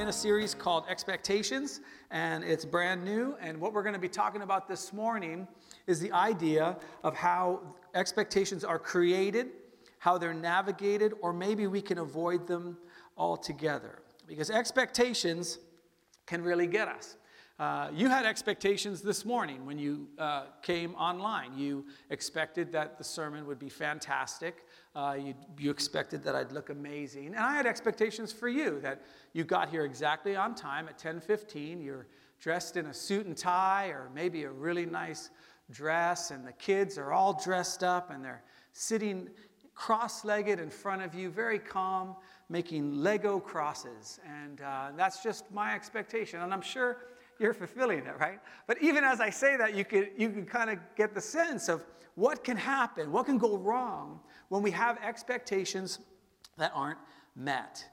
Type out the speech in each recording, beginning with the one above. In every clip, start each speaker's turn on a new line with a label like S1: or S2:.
S1: in a series called Expectations, and it's brand new. And what we're going to be talking about this morning is the idea of how expectations are created, how they're navigated, or maybe we can avoid them altogether. Because expectations can really get us. Uh, you had expectations this morning when you uh, came online. You expected that the sermon would be fantastic. Uh, you, you expected that I'd look amazing. And I had expectations for you that you got here exactly on time at 10:15. You're dressed in a suit and tie or maybe a really nice dress and the kids are all dressed up and they're sitting cross-legged in front of you, very calm, making Lego crosses. And uh, that's just my expectation. And I'm sure you're fulfilling it, right? But even as I say that, you can, you can kind of get the sense of what can happen, what can go wrong when we have expectations that aren't met.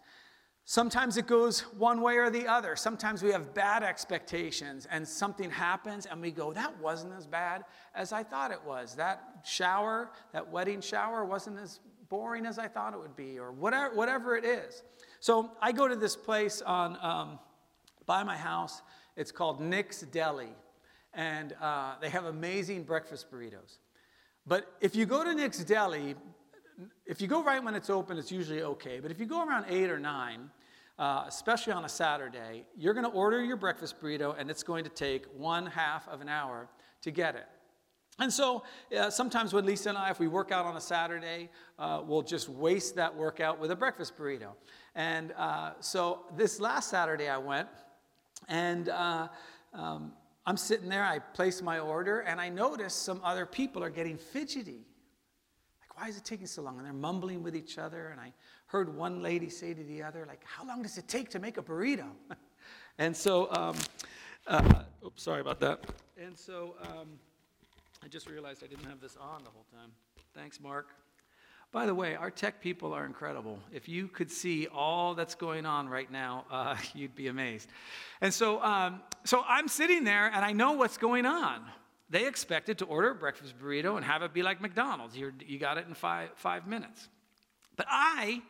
S1: Sometimes it goes one way or the other. Sometimes we have bad expectations and something happens and we go, that wasn't as bad as I thought it was. That shower, that wedding shower, wasn't as boring as I thought it would be, or whatever, whatever it is. So I go to this place on, um, by my house it's called Nick's Deli, and uh, they have amazing breakfast burritos. But if you go to Nick's Deli, if you go right when it's open, it's usually okay. But if you go around 8 or 9, uh, especially on a Saturday, you're going to order your breakfast burrito, and it's going to take one half of an hour to get it. And so uh, sometimes when Lisa and I, if we work out on a Saturday, uh, we'll just waste that workout with a breakfast burrito. And uh, so this last Saturday I went, and uh, um, I'm sitting there, I place my order, and I notice some other people are getting fidgety. Why is it taking so long? And they're mumbling with each other. And I heard one lady say to the other, like, how long does it take to make a burrito? and so, um, uh, oops, sorry about that. And so um, I just realized I didn't have this on the whole time. Thanks, Mark. By the way, our tech people are incredible. If you could see all that's going on right now, uh, you'd be amazed. And so, um, so I'm sitting there and I know what's going on. They expected to order a breakfast burrito and have it be like McDonald's. You're, you got it in five, five minutes. But I,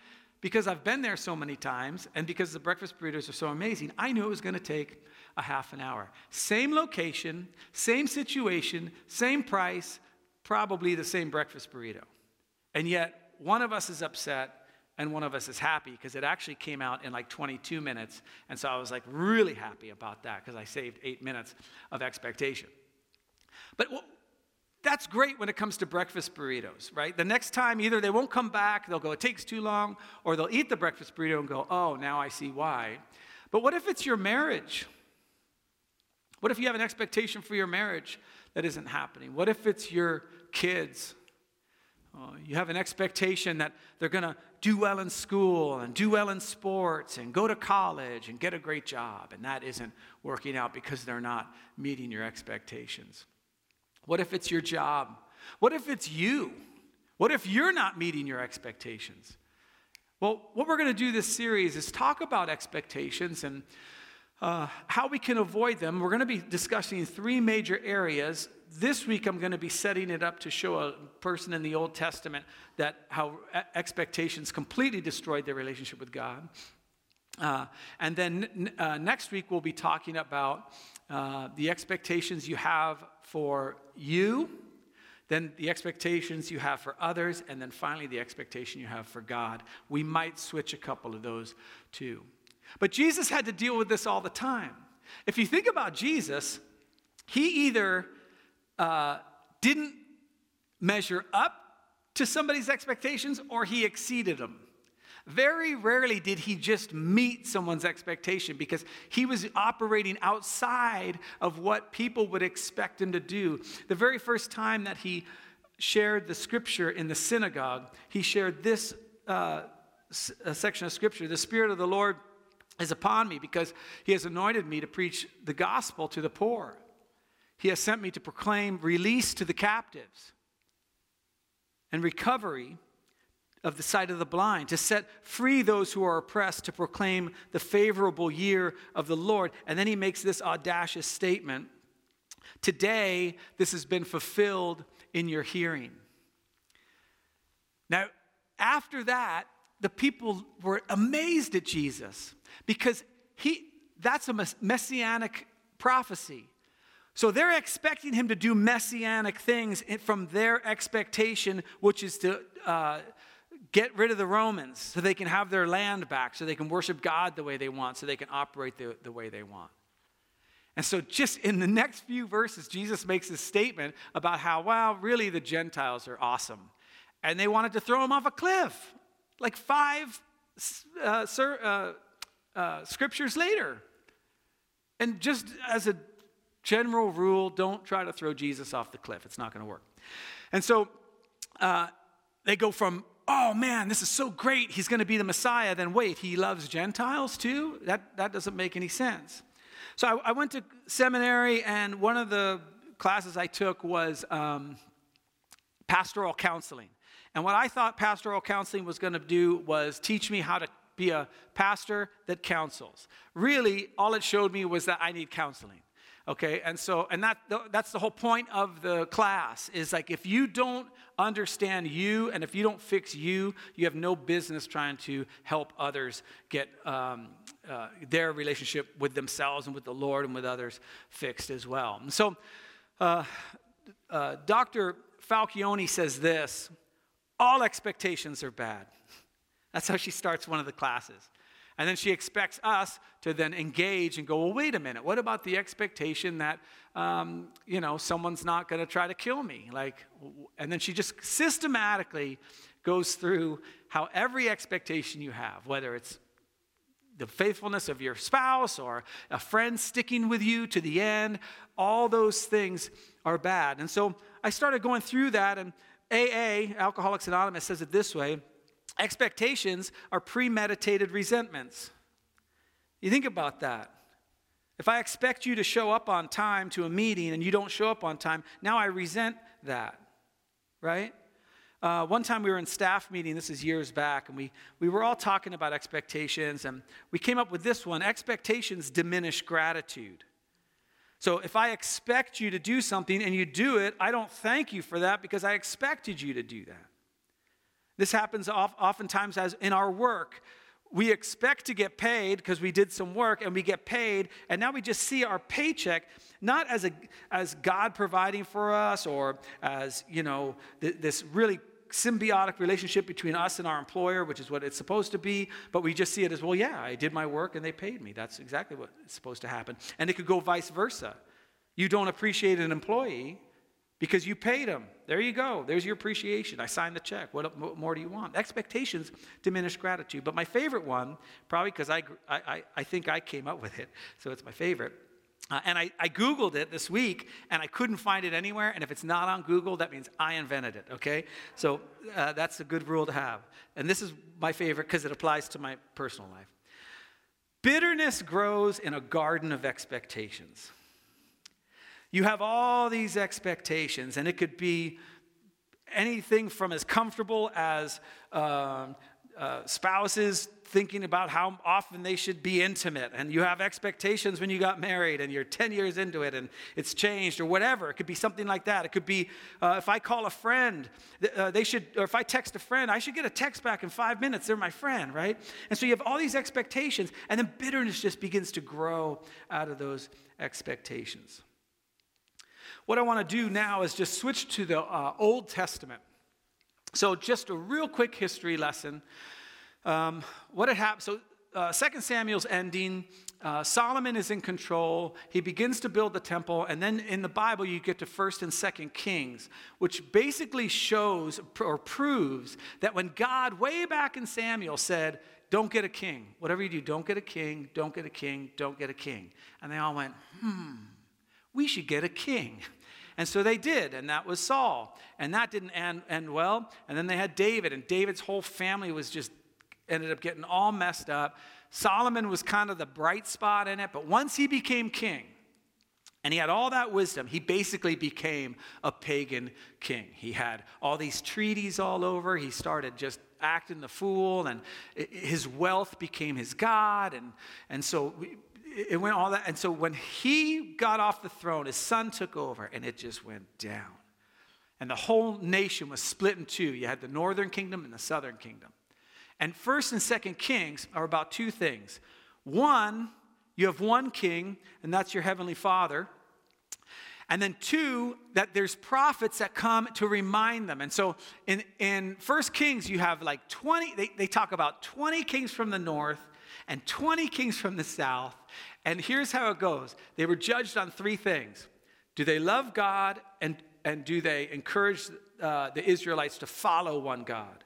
S1: because I've been there so many times and because the breakfast burritos are so amazing, I knew it was going to take a half an hour. Same location, same situation, same price, probably the same breakfast burrito. And yet, one of us is upset and one of us is happy because it actually came out in like 22 minutes. And so I was like really happy about that because I saved eight minutes of expectation. But well, that's great when it comes to breakfast burritos, right? The next time, either they won't come back, they'll go, it takes too long, or they'll eat the breakfast burrito and go, oh, now I see why. But what if it's your marriage? What if you have an expectation for your marriage that isn't happening? What if it's your kids? Uh, you have an expectation that they're going to do well in school and do well in sports and go to college and get a great job, and that isn't working out because they're not meeting your expectations. What if it's your job? What if it's you? What if you're not meeting your expectations? Well, what we're going to do this series is talk about expectations and uh, how we can avoid them. We're going to be discussing three major areas this week I'm going to be setting it up to show a person in the Old Testament that how expectations completely destroyed their relationship with God. Uh, and then uh, next week we'll be talking about uh, the expectations you have for you, then the expectations you have for others, and then finally the expectation you have for God. We might switch a couple of those too. But Jesus had to deal with this all the time. If you think about Jesus, he either uh, didn't measure up to somebody's expectations or he exceeded them. Very rarely did he just meet someone's expectation because he was operating outside of what people would expect him to do. The very first time that he shared the scripture in the synagogue, he shared this uh, section of scripture The Spirit of the Lord is upon me because he has anointed me to preach the gospel to the poor. He has sent me to proclaim release to the captives and recovery of the sight of the blind, to set free those who are oppressed, to proclaim the favorable year of the Lord. And then he makes this audacious statement Today, this has been fulfilled in your hearing. Now, after that, the people were amazed at Jesus because he, that's a messianic prophecy. So they're expecting him to do messianic things from their expectation, which is to uh, get rid of the Romans so they can have their land back, so they can worship God the way they want, so they can operate the, the way they want. And so, just in the next few verses, Jesus makes this statement about how, well, really the Gentiles are awesome. And they wanted to throw him off a cliff, like five uh, sir, uh, uh, scriptures later. And just as a general rule, don't try to throw Jesus off the cliff. It's not going to work. And so uh, they go from, oh man, this is so great. He's going to be the Messiah. Then wait, he loves Gentiles too? That, that doesn't make any sense. So I, I went to seminary, and one of the classes I took was um, pastoral counseling. And what I thought pastoral counseling was going to do was teach me how to be a pastor that counsels. Really, all it showed me was that I need counseling. Okay, and so, and that, that's the whole point of the class is like if you don't understand you and if you don't fix you, you have no business trying to help others get um, uh, their relationship with themselves and with the Lord and with others fixed as well. And so, uh, uh, Dr. Falcioni says this all expectations are bad. That's how she starts one of the classes. And then she expects us to then engage and go, well, wait a minute, what about the expectation that, um, you know, someone's not going to try to kill me? Like, and then she just systematically goes through how every expectation you have, whether it's the faithfulness of your spouse or a friend sticking with you to the end, all those things are bad. And so I started going through that, and AA, Alcoholics Anonymous, says it this way expectations are premeditated resentments. You think about that. If I expect you to show up on time to a meeting and you don't show up on time, now I resent that, right? Uh, one time we were in staff meeting, this is years back, and we, we were all talking about expectations, and we came up with this one expectations diminish gratitude. So if I expect you to do something and you do it, I don't thank you for that because I expected you to do that. This happens oftentimes as in our work. We expect to get paid because we did some work and we get paid, and now we just see our paycheck not as, a, as God providing for us or as, you know, th- this really symbiotic relationship between us and our employer, which is what it's supposed to be, but we just see it as, well, yeah, I did my work and they paid me. That's exactly what's supposed to happen. And it could go vice versa. You don't appreciate an employee because you paid them. There you go. There's your appreciation. I signed the check. What, more do you want? Expectations diminish gratitude. But my favorite one, probably because I, I, I think I came up with it, so it's my favorite. Uh, and I, I Googled it this week and I couldn't find it anywhere. And if it's not on Google, that means I invented it, okay? So uh, that's a good rule to have. And this is my favorite because it applies to my personal life. Bitterness grows in a garden of expectations. You have all these expectations, and it could be anything from as comfortable as uh, uh, spouses thinking about how often they should be intimate, and you have expectations when you got married, and you're 10 years into it, and it's changed, or whatever. It could be something like that. It could be uh, if I call a friend, uh, they should, or if I text a friend, I should get a text back in five minutes. They're my friend, right? And so you have all these expectations, and then bitterness just begins to grow out of those expectations. What I want to do now is just switch to the uh, Old Testament. So, just a real quick history lesson. Um, what had happened? So, uh, 2 Samuel's ending. Uh, Solomon is in control. He begins to build the temple. And then in the Bible, you get to 1st and 2nd Kings, which basically shows or proves that when God, way back in Samuel, said, Don't get a king. Whatever you do, don't get a king, don't get a king, don't get a king. And they all went, Hmm we should get a king. And so they did, and that was Saul. And that didn't end, end well. And then they had David, and David's whole family was just ended up getting all messed up. Solomon was kind of the bright spot in it, but once he became king, and he had all that wisdom. He basically became a pagan king. He had all these treaties all over. He started just acting the fool, and his wealth became his God. And, and so it went all that. And so when he got off the throne, his son took over, and it just went down. And the whole nation was split in two. You had the northern kingdom and the southern kingdom. And first and second kings are about two things. One you have one king, and that's your heavenly father. And then two, that there's prophets that come to remind them. And so in, in First Kings, you have like 20, they, they talk about 20 kings from the north and 20 kings from the south. And here's how it goes. They were judged on three things. Do they love God and, and do they encourage uh, the Israelites to follow one God?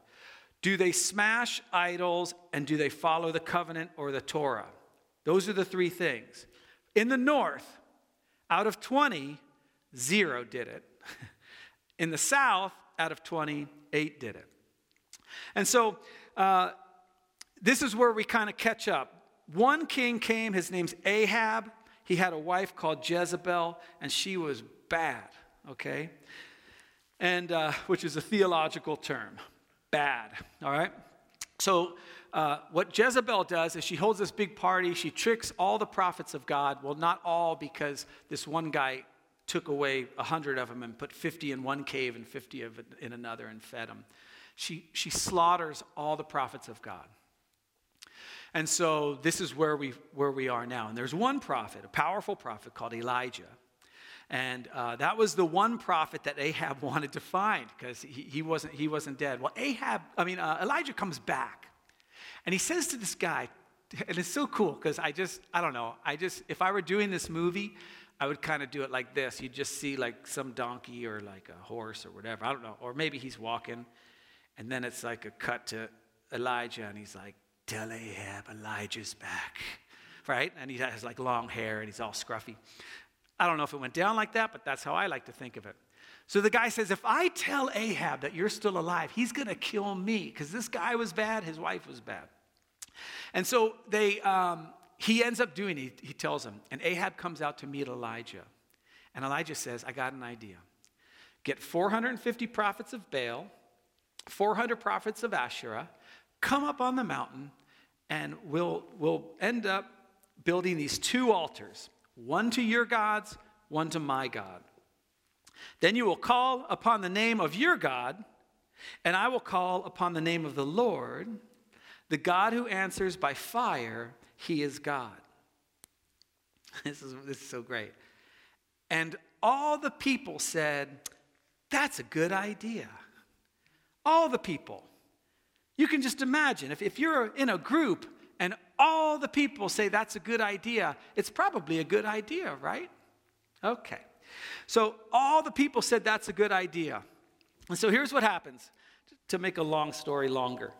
S1: Do they smash idols and do they follow the covenant or the Torah? Those are the three things. In the north, out of 20, zero did it. In the south, out of 20, eight did it. And so uh, this is where we kind of catch up. One king came, his name's Ahab. He had a wife called Jezebel, and she was bad, okay? And uh, which is a theological term bad, all right? So, uh, what Jezebel does is she holds this big party. She tricks all the prophets of God. Well, not all, because this one guy took away a hundred of them and put 50 in one cave and 50 of it in another and fed them. She, she slaughters all the prophets of God. And so this is where we, where we are now. And there's one prophet, a powerful prophet called Elijah. And uh, that was the one prophet that Ahab wanted to find because he, he, wasn't, he wasn't dead. Well, Ahab, I mean, uh, Elijah comes back and he says to this guy, and it's so cool because I just, I don't know, I just, if I were doing this movie, I would kind of do it like this. You'd just see like some donkey or like a horse or whatever. I don't know. Or maybe he's walking and then it's like a cut to Elijah and he's like, Tell Ahab Elijah's back. Right? And he has like long hair and he's all scruffy. I don't know if it went down like that, but that's how I like to think of it. So the guy says, If I tell Ahab that you're still alive, he's going to kill me because this guy was bad, his wife was bad. And so they, um, he ends up doing it. He tells him. And Ahab comes out to meet Elijah. And Elijah says, I got an idea. Get 450 prophets of Baal, 400 prophets of Asherah, come up on the mountain, and we'll, we'll end up building these two altars one to your gods, one to my God. Then you will call upon the name of your God, and I will call upon the name of the Lord, the God who answers by fire. He is God. This is, this is so great. And all the people said, That's a good idea. All the people. You can just imagine if, if you're in a group and all the people say that's a good idea, it's probably a good idea, right? Okay. So all the people said that's a good idea. And so here's what happens to make a long story longer.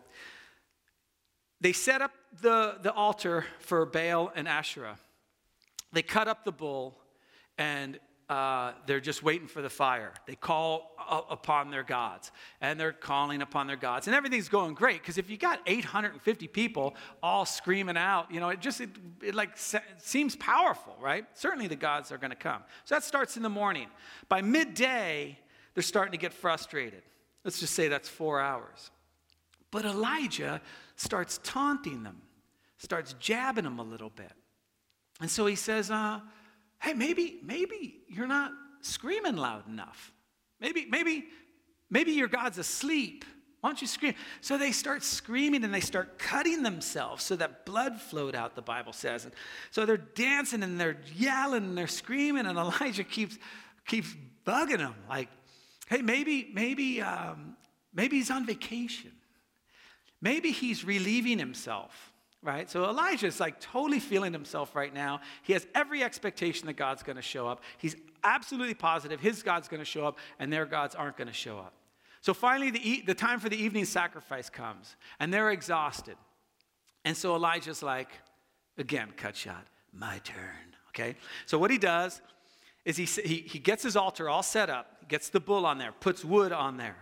S1: They set up the, the altar for Baal and Asherah. They cut up the bull and uh, they're just waiting for the fire. They call upon their gods, and they're calling upon their gods, and everything's going great. Because if you got 850 people all screaming out, you know, it just it, it like se- seems powerful, right? Certainly the gods are going to come. So that starts in the morning. By midday, they're starting to get frustrated. Let's just say that's four hours. But Elijah starts taunting them, starts jabbing them a little bit, and so he says, uh, hey, maybe, maybe you're not screaming loud enough. Maybe, maybe, maybe your God's asleep. Why don't you scream? So they start screaming and they start cutting themselves so that blood flowed out, the Bible says. And so they're dancing and they're yelling and they're screaming, and Elijah keeps, keeps bugging them like, hey, maybe, maybe, um, maybe he's on vacation. Maybe he's relieving himself right? So Elijah is like totally feeling himself right now. He has every expectation that God's going to show up. He's absolutely positive his God's going to show up and their gods aren't going to show up. So finally, the, the time for the evening sacrifice comes and they're exhausted. And so Elijah's like, again, cut shot, my turn, okay? So what he does is he, he, he gets his altar all set up, gets the bull on there, puts wood on there.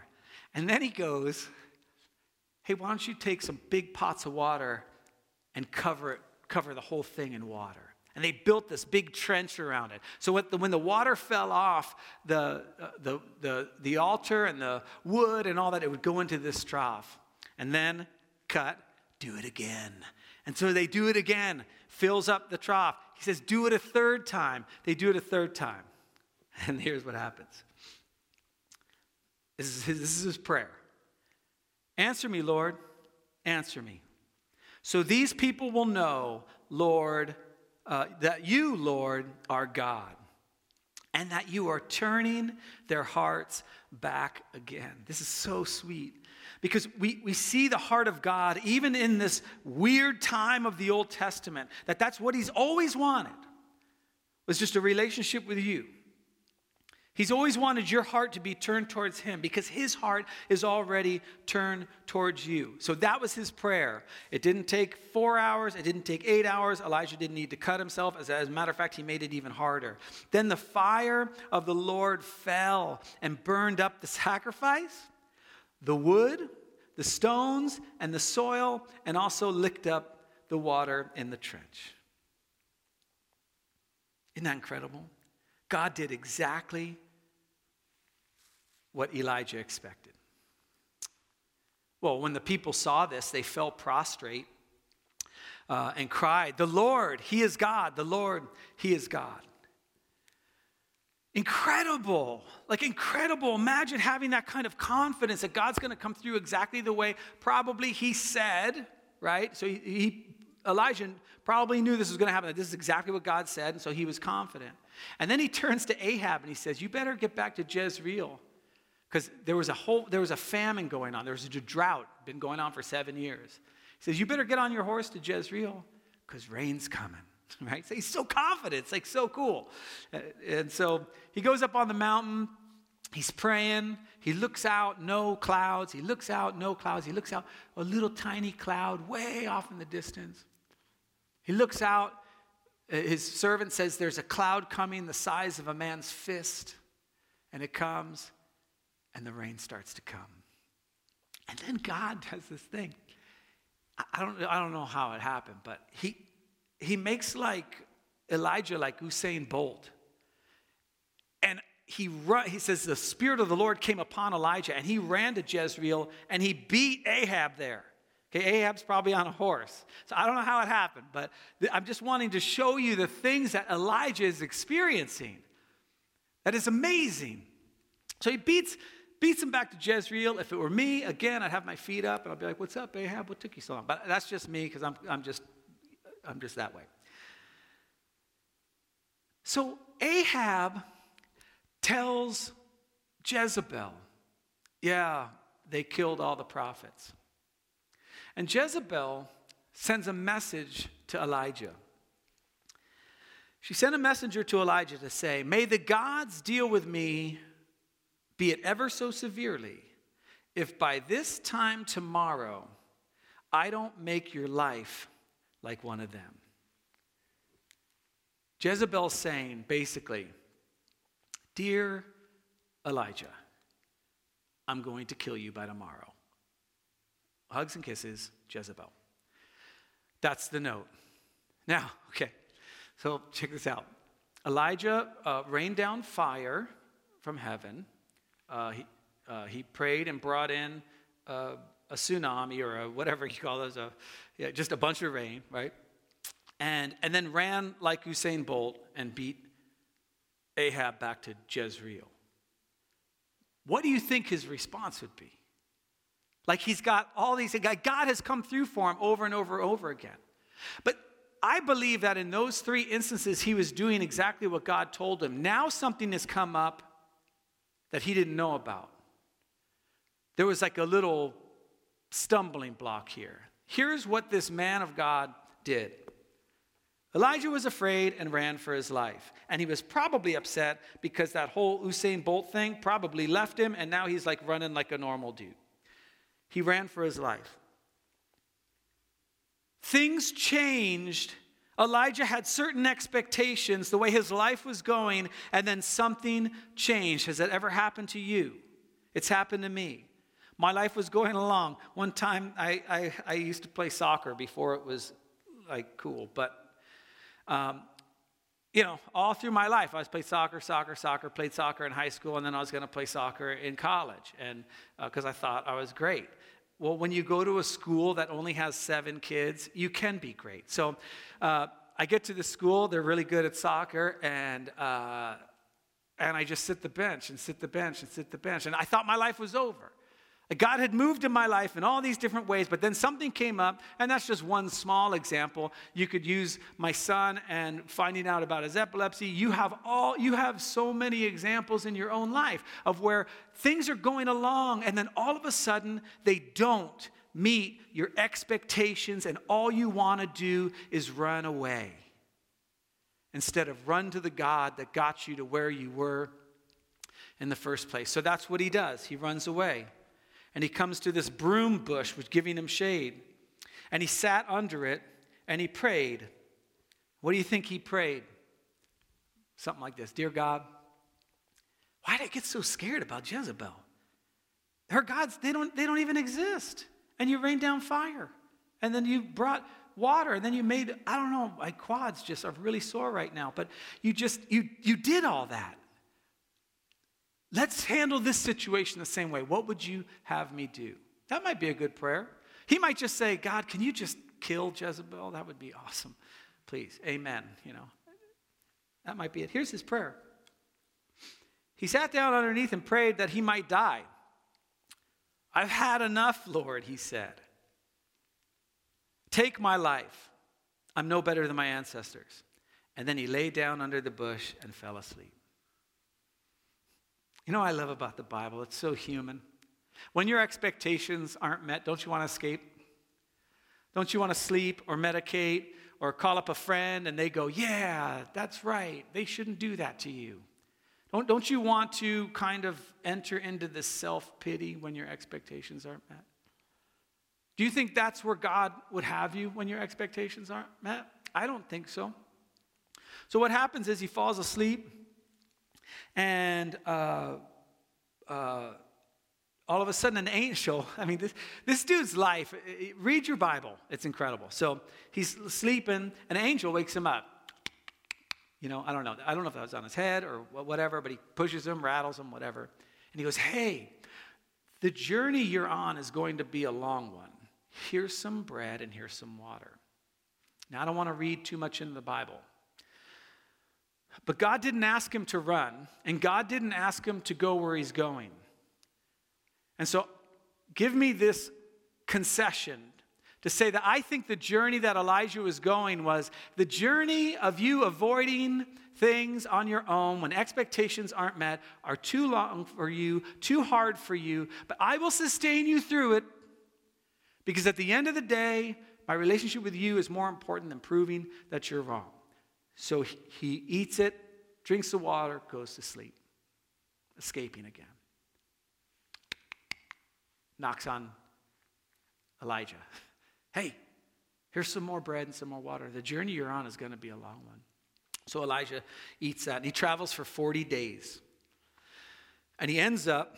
S1: And then he goes, hey, why don't you take some big pots of water and cover it, cover the whole thing in water. And they built this big trench around it. So when the water fell off the, uh, the, the, the altar and the wood and all that, it would go into this trough. And then cut, do it again. And so they do it again, fills up the trough. He says, do it a third time. They do it a third time. And here's what happens this is his, this is his prayer Answer me, Lord, answer me. So these people will know, Lord, uh, that you, Lord, are God, and that you are turning their hearts back again. This is so sweet because we, we see the heart of God even in this weird time of the Old Testament, that that's what he's always wanted was just a relationship with you. He's always wanted your heart to be turned towards him because his heart is already turned towards you. So that was his prayer. It didn't take four hours, it didn't take eight hours. Elijah didn't need to cut himself. As, as a matter of fact, he made it even harder. Then the fire of the Lord fell and burned up the sacrifice, the wood, the stones, and the soil, and also licked up the water in the trench. Isn't that incredible? God did exactly what Elijah expected. Well, when the people saw this, they fell prostrate uh, and cried, The Lord, He is God. The Lord, He is God. Incredible. Like, incredible. Imagine having that kind of confidence that God's going to come through exactly the way probably He said, right? So, he, he Elijah probably knew this was going to happen, that this is exactly what God said, and so he was confident. And then he turns to Ahab and he says, You better get back to Jezreel because there was a whole there was a famine going on. There was a drought been going on for seven years. He says you better get on your horse to jezreel because rain's coming right? So he's so confident it's like so cool. Uh, and so he goes up on the mountain he's praying he looks out no clouds he looks out no clouds he looks out a little tiny cloud way off in the distance. He looks out uh, his servant says there's a cloud coming the size of a man's fist and it comes and the rain starts to come. And then God does this thing. I don't, I don't know how it happened, but he, he makes like Elijah like Usain Bolt. And he, run, he says, The Spirit of the Lord came upon Elijah, and he ran to Jezreel and he beat Ahab there. Okay, Ahab's probably on a horse. So I don't know how it happened, but I'm just wanting to show you the things that Elijah is experiencing. That is amazing. So he beats beats him back to Jezreel. If it were me, again, I'd have my feet up and I'd be like, What's up, Ahab? What took you so long? But that's just me because I'm, I'm, just, I'm just that way. So Ahab tells Jezebel, Yeah, they killed all the prophets. And Jezebel sends a message to Elijah. She sent a messenger to Elijah to say, May the gods deal with me be it ever so severely, if by this time tomorrow I don't make your life like one of them. Jezebel's saying basically, Dear Elijah, I'm going to kill you by tomorrow. Hugs and kisses, Jezebel. That's the note. Now, okay, so check this out. Elijah uh, rained down fire from heaven uh, he, uh, he prayed and brought in uh, a tsunami or a, whatever you call those, a, yeah, just a bunch of rain, right? And, and then ran like Usain Bolt and beat Ahab back to Jezreel. What do you think his response would be? Like he's got all these, God has come through for him over and over and over again. But I believe that in those three instances, he was doing exactly what God told him. Now something has come up that he didn't know about. There was like a little stumbling block here. Here's what this man of God did Elijah was afraid and ran for his life. And he was probably upset because that whole Usain Bolt thing probably left him, and now he's like running like a normal dude. He ran for his life. Things changed Elijah had certain expectations, the way his life was going, and then something changed. Has that ever happened to you? It's happened to me. My life was going along. One time I, I, I used to play soccer before it was like cool, but um, you know, all through my life, I was played soccer, soccer, soccer, played soccer in high school, and then I was going to play soccer in college, and because uh, I thought I was great. Well, when you go to a school that only has seven kids, you can be great. So uh, I get to the school, they're really good at soccer, and, uh, and I just sit the bench and sit the bench and sit the bench. And I thought my life was over. God had moved in my life in all these different ways, but then something came up, and that's just one small example. You could use my son and finding out about his epilepsy. You have all you have so many examples in your own life of where things are going along, and then all of a sudden they don't meet your expectations, and all you want to do is run away. Instead of run to the God that got you to where you were in the first place. So that's what he does. He runs away and he comes to this broom bush, which giving him shade. And he sat under it and he prayed. What do you think he prayed? Something like this Dear God, why did I get so scared about Jezebel? Her gods, they don't, they don't even exist. And you rained down fire. And then you brought water. And then you made, I don't know, my quads just are really sore right now. But you just, you, you did all that. Let's handle this situation the same way. What would you have me do? That might be a good prayer. He might just say, God, can you just kill Jezebel? That would be awesome. Please. Amen. You know, that might be it. Here's his prayer. He sat down underneath and prayed that he might die. I've had enough, Lord, he said. Take my life. I'm no better than my ancestors. And then he lay down under the bush and fell asleep. You know what I love about the Bible? It's so human. When your expectations aren't met, don't you want to escape? Don't you want to sleep or medicate or call up a friend and they go, Yeah, that's right. They shouldn't do that to you. Don't, don't you want to kind of enter into this self pity when your expectations aren't met? Do you think that's where God would have you when your expectations aren't met? I don't think so. So, what happens is he falls asleep. And uh, uh, all of a sudden, an angel, I mean, this, this dude's life, read your Bible, it's incredible. So he's sleeping, an angel wakes him up. You know, I don't know. I don't know if that was on his head or whatever, but he pushes him, rattles him, whatever. And he goes, Hey, the journey you're on is going to be a long one. Here's some bread and here's some water. Now, I don't want to read too much into the Bible. But God didn't ask him to run, and God didn't ask him to go where he's going. And so, give me this concession to say that I think the journey that Elijah was going was the journey of you avoiding things on your own when expectations aren't met, are too long for you, too hard for you, but I will sustain you through it because at the end of the day, my relationship with you is more important than proving that you're wrong. So he eats it, drinks the water, goes to sleep, escaping again. Knocks on Elijah. Hey, here's some more bread and some more water. The journey you're on is going to be a long one. So Elijah eats that. And he travels for 40 days. And he ends up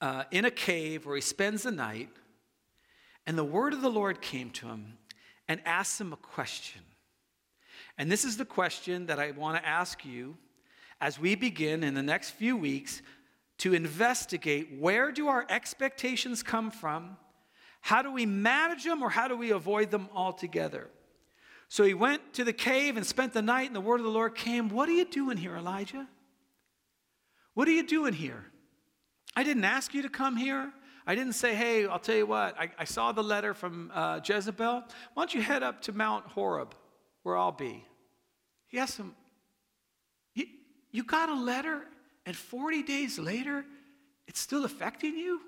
S1: uh, in a cave where he spends the night. And the word of the Lord came to him and asked him a question. And this is the question that I want to ask you as we begin in the next few weeks to investigate where do our expectations come from? How do we manage them or how do we avoid them altogether? So he went to the cave and spent the night, and the word of the Lord came. What are you doing here, Elijah? What are you doing here? I didn't ask you to come here. I didn't say, hey, I'll tell you what, I, I saw the letter from uh, Jezebel. Why don't you head up to Mount Horeb? Where I'll be. He asked him, you, you got a letter, and 40 days later, it's still affecting you?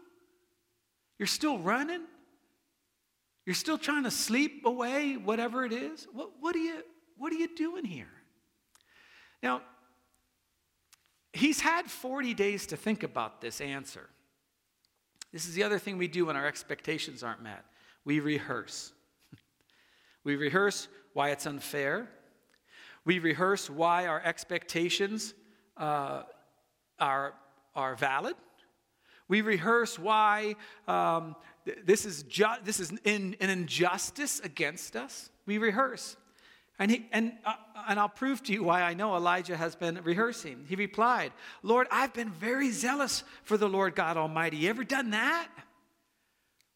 S1: You're still running? You're still trying to sleep away whatever it is? What, what, are, you, what are you doing here? Now, he's had 40 days to think about this answer. This is the other thing we do when our expectations aren't met we rehearse. we rehearse why it's unfair. We rehearse why our expectations uh, are, are valid. We rehearse why um, this is, ju- this is in, an injustice against us. We rehearse. And, he, and, uh, and I'll prove to you why I know Elijah has been rehearsing. He replied, Lord, I've been very zealous for the Lord God Almighty. You ever done that?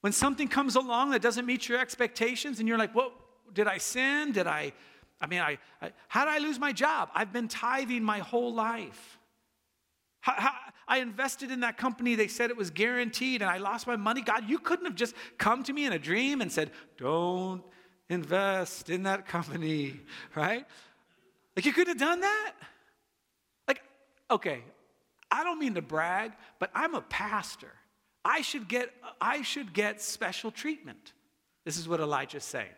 S1: When something comes along that doesn't meet your expectations and you're like, well, did I sin? Did I, I mean, I, I, how did I lose my job? I've been tithing my whole life. I invested in that company. They said it was guaranteed and I lost my money. God, you couldn't have just come to me in a dream and said, Don't invest in that company, right? Like you could have done that. Like, okay, I don't mean to brag, but I'm a pastor. I should get, I should get special treatment. This is what Elijah's saying.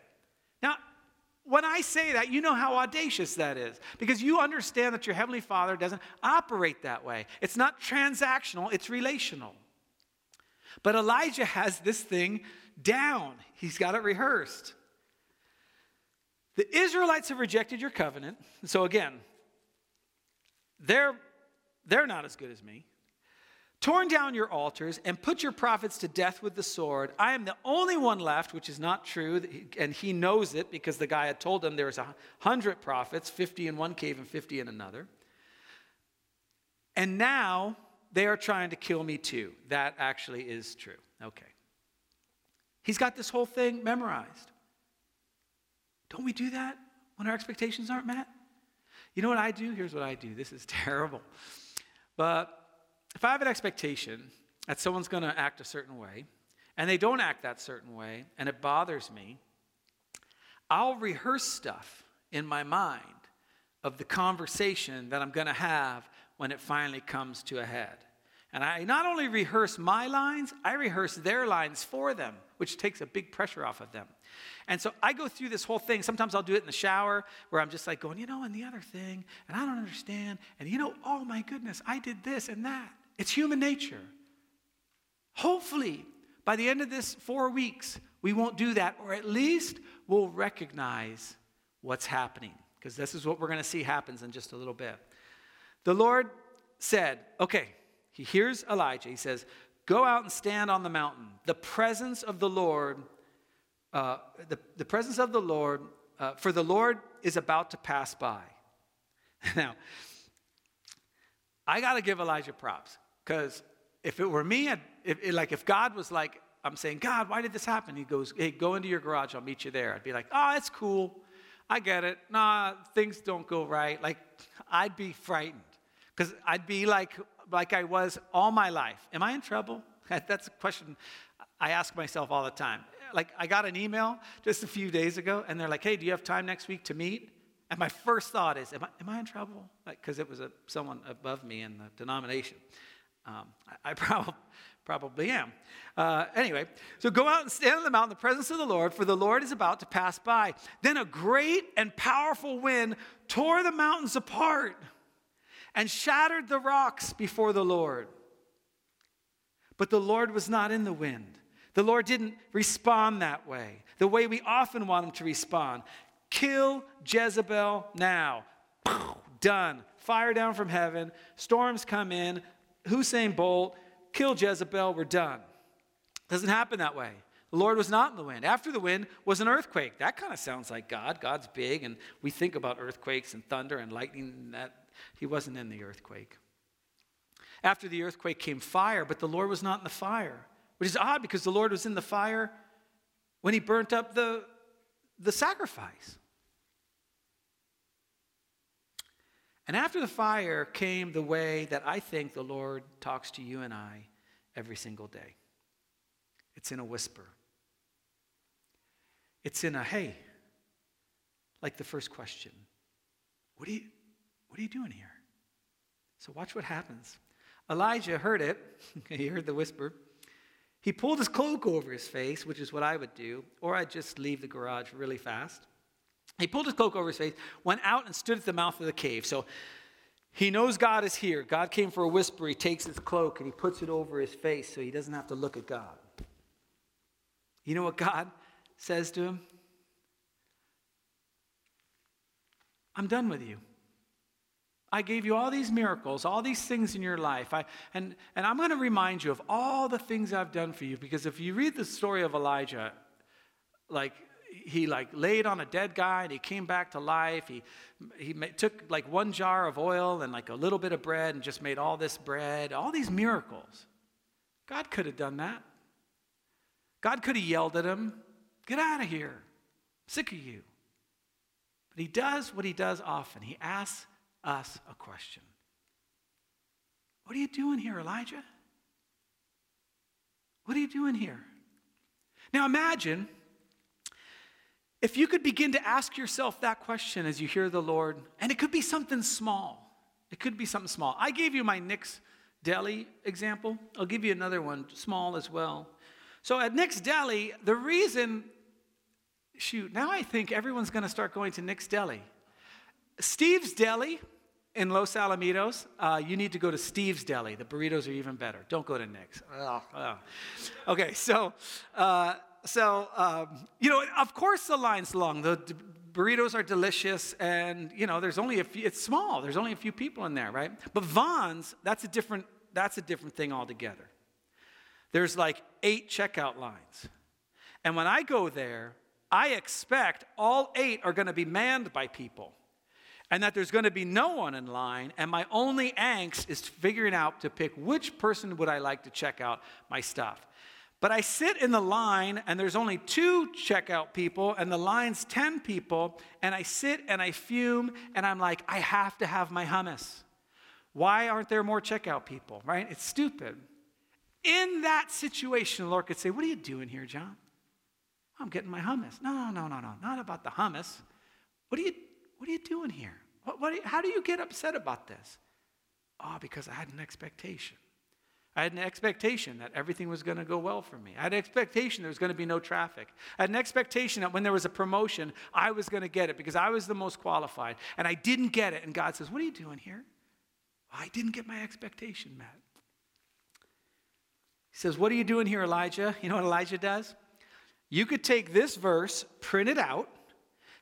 S1: Now, when I say that, you know how audacious that is because you understand that your Heavenly Father doesn't operate that way. It's not transactional, it's relational. But Elijah has this thing down, he's got it rehearsed. The Israelites have rejected your covenant. So again, they're, they're not as good as me torn down your altars, and put your prophets to death with the sword. I am the only one left, which is not true. And he knows it because the guy had told him there was a hundred prophets, 50 in one cave and 50 in another. And now they are trying to kill me too. That actually is true. Okay. He's got this whole thing memorized. Don't we do that when our expectations aren't met? You know what I do? Here's what I do. This is terrible. But if I have an expectation that someone's going to act a certain way, and they don't act that certain way, and it bothers me, I'll rehearse stuff in my mind of the conversation that I'm going to have when it finally comes to a head. And I not only rehearse my lines, I rehearse their lines for them, which takes a big pressure off of them. And so I go through this whole thing. Sometimes I'll do it in the shower where I'm just like going, you know, and the other thing, and I don't understand. And you know, oh my goodness, I did this and that. It's human nature. Hopefully, by the end of this four weeks, we won't do that, or at least we'll recognize what's happening, because this is what we're going to see happens in just a little bit. The Lord said, okay, he hears Elijah. He says, Go out and stand on the mountain. The presence of the Lord, uh, the, the presence of the Lord, uh, for the Lord is about to pass by. now, I got to give Elijah props. Because if it were me, if, like if God was like, I'm saying, God, why did this happen? He goes, hey, go into your garage, I'll meet you there. I'd be like, ah, oh, it's cool. I get it. Nah, things don't go right. Like, I'd be frightened. Because I'd be like, like I was all my life. Am I in trouble? That's a question I ask myself all the time. Like, I got an email just a few days ago, and they're like, hey, do you have time next week to meet? And my first thought is, am I, am I in trouble? Because like, it was a, someone above me in the denomination. Um, I, I probably, probably am. Uh, anyway, so go out and stand on the mountain in the presence of the Lord, for the Lord is about to pass by. Then a great and powerful wind tore the mountains apart and shattered the rocks before the Lord. But the Lord was not in the wind. The Lord didn't respond that way, the way we often want him to respond. Kill Jezebel now. Done. Fire down from heaven. Storms come in. Usain Bolt, kill Jezebel, we're done. Doesn't happen that way. The Lord was not in the wind. After the wind was an earthquake. That kind of sounds like God. God's big, and we think about earthquakes and thunder and lightning. And that he wasn't in the earthquake. After the earthquake came fire, but the Lord was not in the fire, which is odd because the Lord was in the fire when he burnt up the, the sacrifice. And after the fire came the way that I think the Lord talks to you and I every single day it's in a whisper, it's in a hey, like the first question What are you, what are you doing here? So watch what happens. Elijah heard it, he heard the whisper. He pulled his cloak over his face, which is what I would do, or I'd just leave the garage really fast. He pulled his cloak over his face, went out and stood at the mouth of the cave. So he knows God is here. God came for a whisper. He takes his cloak and he puts it over his face so he doesn't have to look at God. You know what God says to him? I'm done with you. I gave you all these miracles, all these things in your life. I, and, and I'm going to remind you of all the things I've done for you because if you read the story of Elijah, like he like laid on a dead guy and he came back to life. He, he took like one jar of oil and like a little bit of bread and just made all this bread, all these miracles. God could have done that. God could have yelled at him, Get out of here. I'm sick of you. But he does what he does often. He asks us a question What are you doing here, Elijah? What are you doing here? Now imagine if you could begin to ask yourself that question as you hear the Lord, and it could be something small. It could be something small. I gave you my Nick's Deli example. I'll give you another one, small as well. So at Nick's Deli, the reason, shoot, now I think everyone's going to start going to Nick's Deli. Steve's Deli in Los Alamitos, uh, you need to go to Steve's Deli. The burritos are even better. Don't go to Nick's. Okay, so, uh, so um, you know, of course the line's long. The d- burritos are delicious, and you know, there's only a few. It's small. There's only a few people in there, right? But Vons, that's a different. That's a different thing altogether. There's like eight checkout lines, and when I go there, I expect all eight are going to be manned by people and that there's going to be no one in line and my only angst is figuring out to pick which person would i like to check out my stuff but i sit in the line and there's only two checkout people and the line's 10 people and i sit and i fume and i'm like i have to have my hummus. Why aren't there more checkout people right? It's stupid. In that situation the lord could say what are you doing here john? I'm getting my hummus. No no no no no not about the hummus. What are you what are you doing here? What, what, how do you get upset about this? Oh, because I had an expectation. I had an expectation that everything was going to go well for me. I had an expectation there was going to be no traffic. I had an expectation that when there was a promotion, I was going to get it because I was the most qualified. And I didn't get it. And God says, What are you doing here? I didn't get my expectation met. He says, What are you doing here, Elijah? You know what Elijah does? You could take this verse, print it out,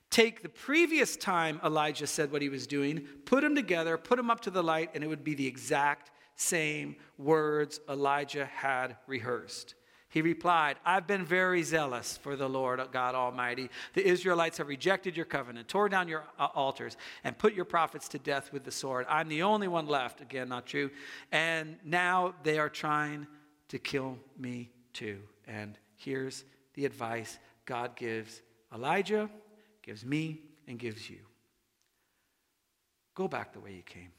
S1: take the previous time Elijah said what he was doing, put them together, put them up to the light, and it would be the exact same words Elijah had rehearsed. He replied, I've been very zealous for the Lord God Almighty. The Israelites have rejected your covenant, tore down your uh, altars, and put your prophets to death with the sword. I'm the only one left. Again, not true. And now they are trying to kill me too. And here's the advice God gives Elijah gives me, and gives you. Go back the way you came.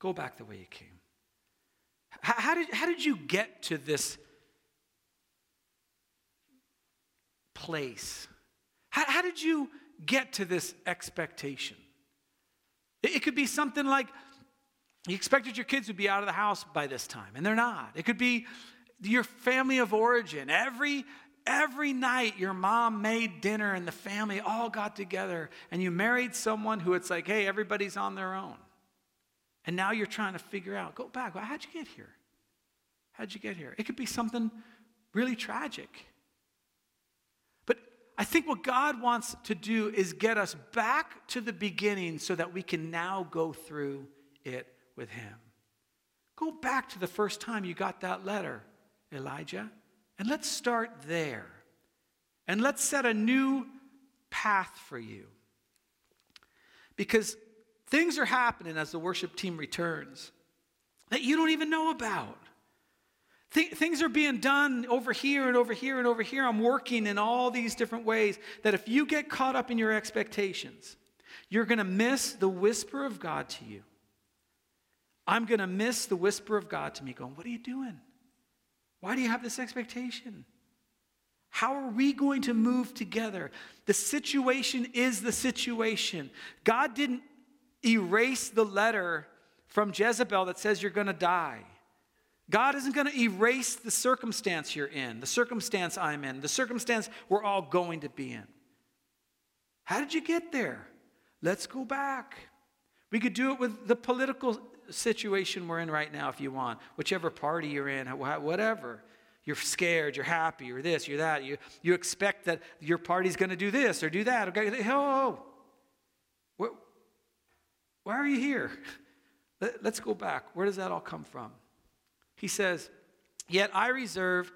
S1: Go back the way you came. How, how, did, how did you get to this place? How, how did you get to this expectation? It, it could be something like you expected your kids would be out of the house by this time, and they're not. It could be your family of origin. Every Every night, your mom made dinner and the family all got together, and you married someone who it's like, hey, everybody's on their own. And now you're trying to figure out, go back, well, how'd you get here? How'd you get here? It could be something really tragic. But I think what God wants to do is get us back to the beginning so that we can now go through it with Him. Go back to the first time you got that letter, Elijah. And let's start there. And let's set a new path for you. Because things are happening as the worship team returns that you don't even know about. Th- things are being done over here and over here and over here. I'm working in all these different ways that if you get caught up in your expectations, you're going to miss the whisper of God to you. I'm going to miss the whisper of God to me, going, What are you doing? Why do you have this expectation? How are we going to move together? The situation is the situation. God didn't erase the letter from Jezebel that says you're going to die. God isn't going to erase the circumstance you're in, the circumstance I'm in, the circumstance we're all going to be in. How did you get there? Let's go back. We could do it with the political situation we're in right now if you want, whichever party you're in, whatever. You're scared, you're happy, you're this, you're that. You, you expect that your party's going to do this or do that. Okay, oh, why are you here? Let, let's go back. Where does that all come from? He says, Yet I reserve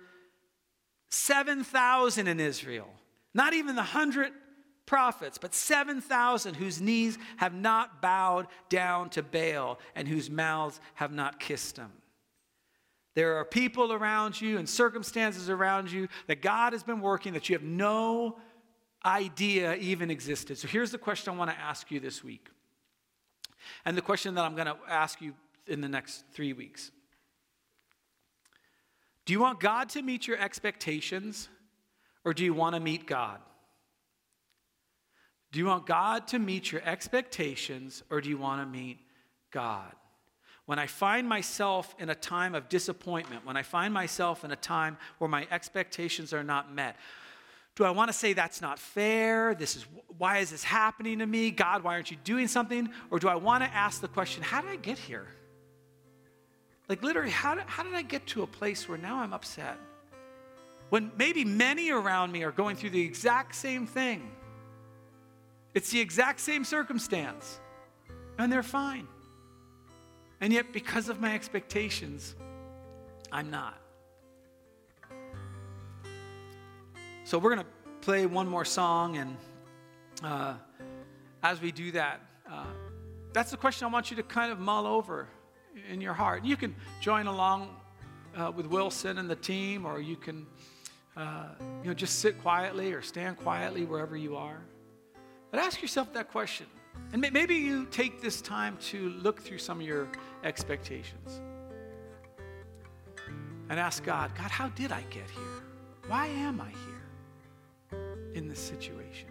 S1: 7,000 in Israel, not even the 100 prophets, but 7,000 whose knees have not bowed down to Baal and whose mouths have not kissed him. There are people around you and circumstances around you that God has been working that you have no idea even existed. So here's the question I want to ask you this week. And the question that I'm going to ask you in the next three weeks. Do you want God to meet your expectations or do you want to meet God? Do you want God to meet your expectations or do you want to meet God? When I find myself in a time of disappointment, when I find myself in a time where my expectations are not met, do I want to say that's not fair? This is why is this happening to me? God, why aren't you doing something? Or do I want to ask the question, how did I get here? Like, literally, how did, how did I get to a place where now I'm upset? When maybe many around me are going through the exact same thing, it's the exact same circumstance, and they're fine. And yet, because of my expectations, I'm not. So, we're going to play one more song, and uh, as we do that, uh, that's the question I want you to kind of mull over in your heart. You can join along uh, with Wilson and the team, or you can, uh, you know, just sit quietly or stand quietly wherever you are. But ask yourself that question. And maybe you take this time to look through some of your expectations and ask God, God, how did I get here? Why am I here in this situation?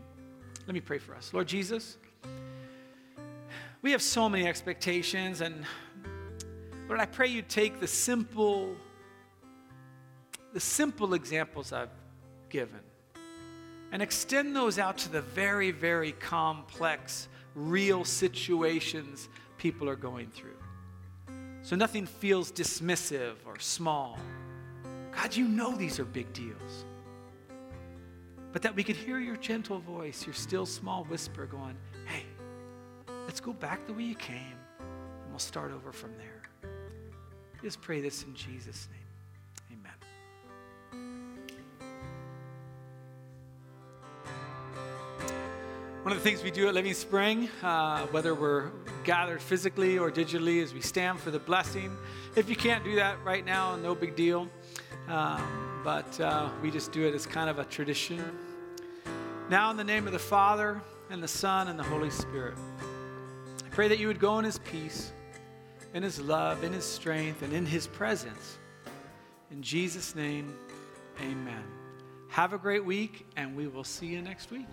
S1: Let me pray for us. Lord Jesus, we have so many expectations and Lord, I pray you take the simple, the simple examples I've given and extend those out to the very, very complex, real situations people are going through. So nothing feels dismissive or small. God, you know these are big deals. But that we could hear your gentle voice, your still small whisper going, hey, let's go back the way you came, and we'll start over from there. Just pray this in Jesus' name. Amen. One of the things we do at Living Spring, uh, whether we're gathered physically or digitally, is we stand for the blessing. If you can't do that right now, no big deal. Um, but uh, we just do it as kind of a tradition. Now, in the name of the Father, and the Son, and the Holy Spirit, I pray that you would go in his peace in His love, in His strength, and in His presence. In Jesus' name, amen. Have a great week, and we will see you next week.